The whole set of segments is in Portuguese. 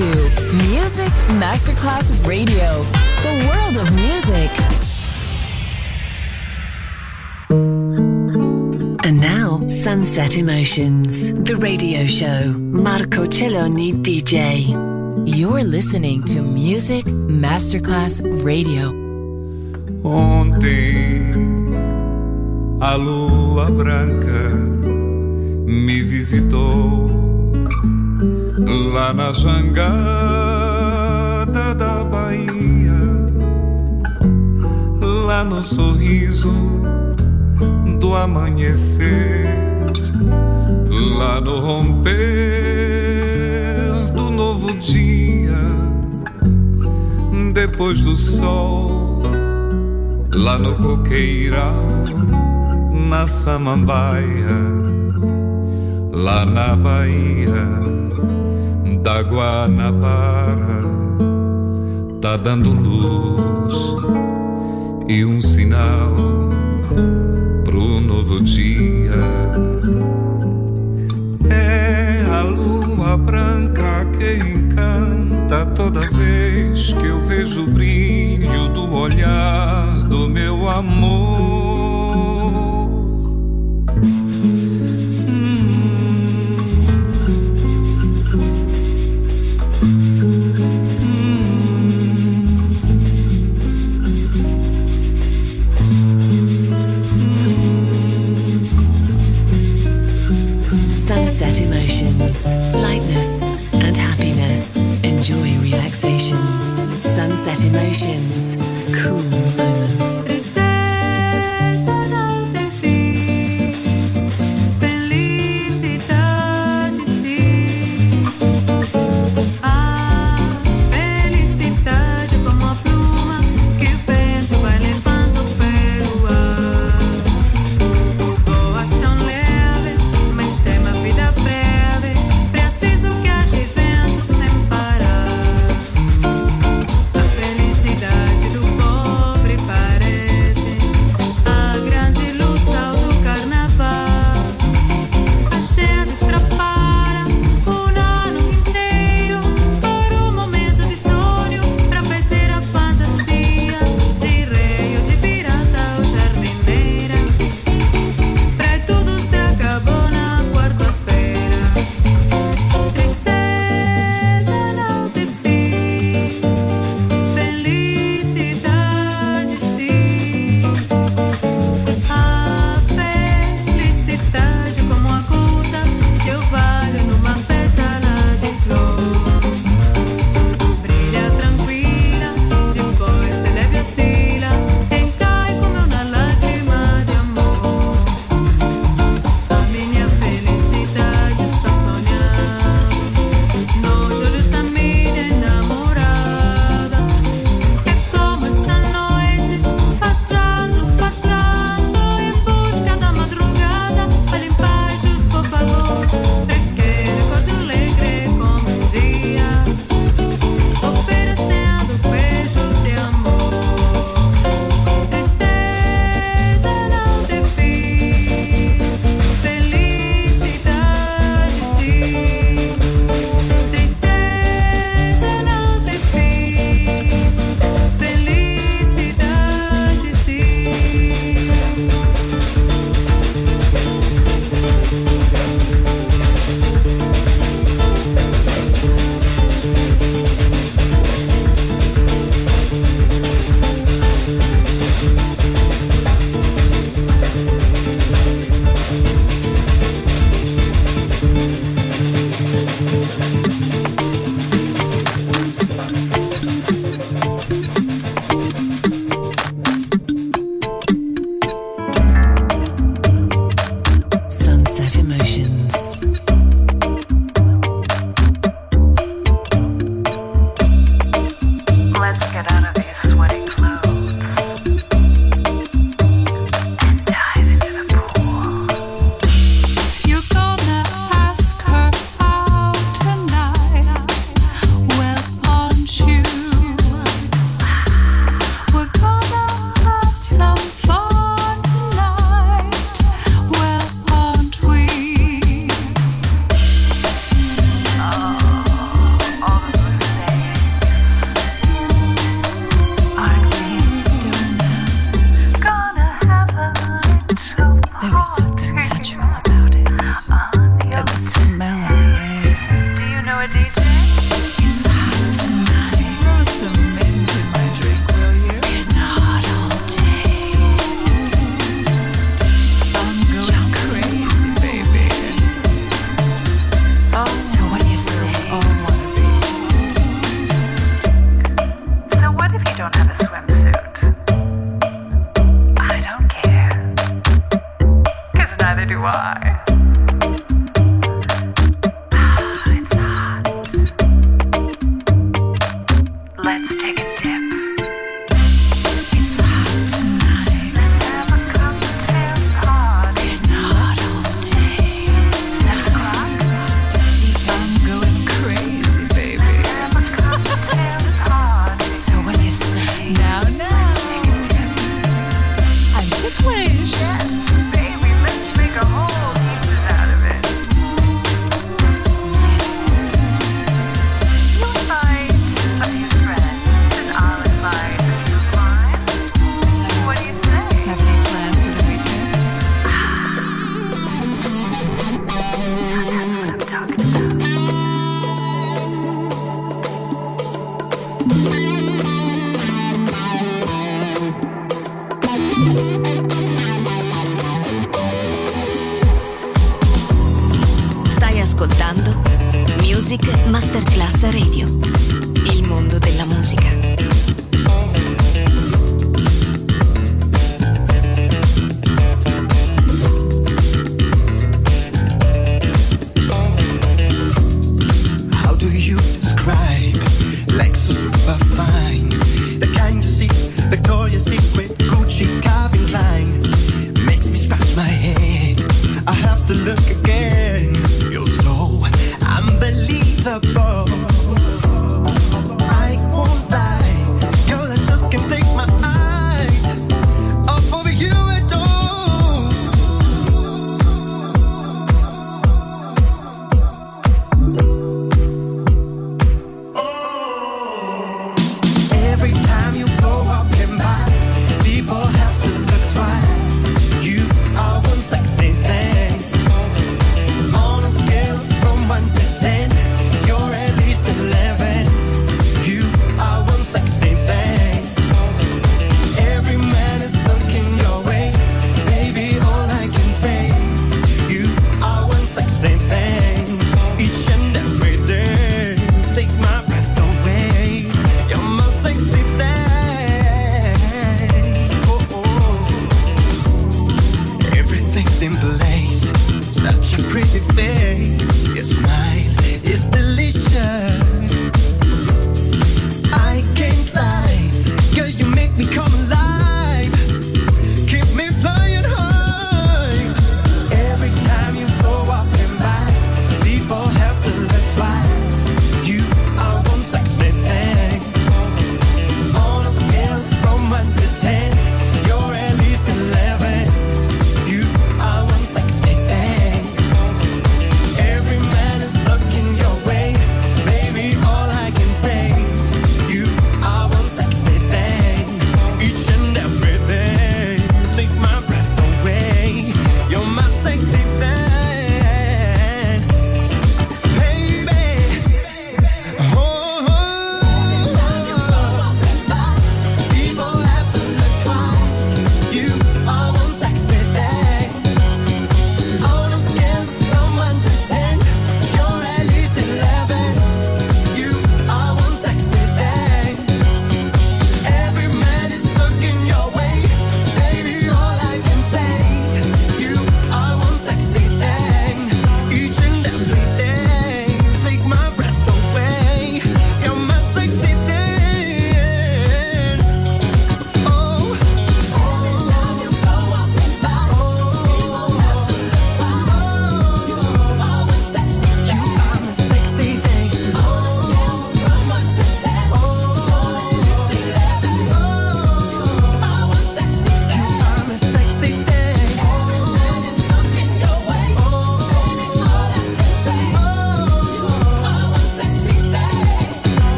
to Music Masterclass Radio, the world of music. And now, Sunset Emotions, the radio show. Marco Celloni DJ. You're listening to Music Masterclass Radio. Ontem, a lua branca me visitou lá na jangada da Bahia, lá no sorriso do amanhecer, lá no romper do novo dia, depois do sol, lá no coqueiral, na samambaia, lá na Bahia da Guanabara tá dando luz e um sinal pro novo dia. É a lua branca que encanta toda vez que eu vejo o brilho do olhar do meu amor. lightness, and happiness. Enjoy relaxation, sunset emotions, cool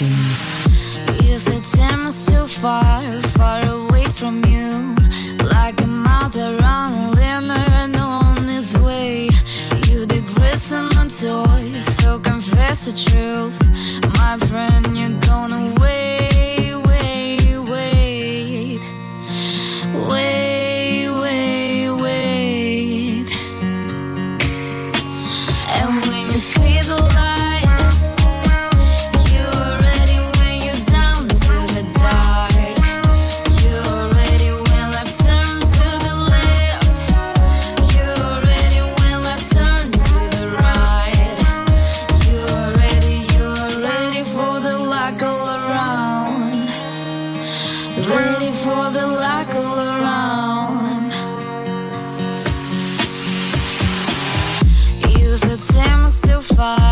Emotions. Damn, I'm still fine.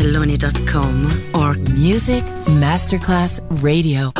On marcocelloni.com or Music Masterclass Radio.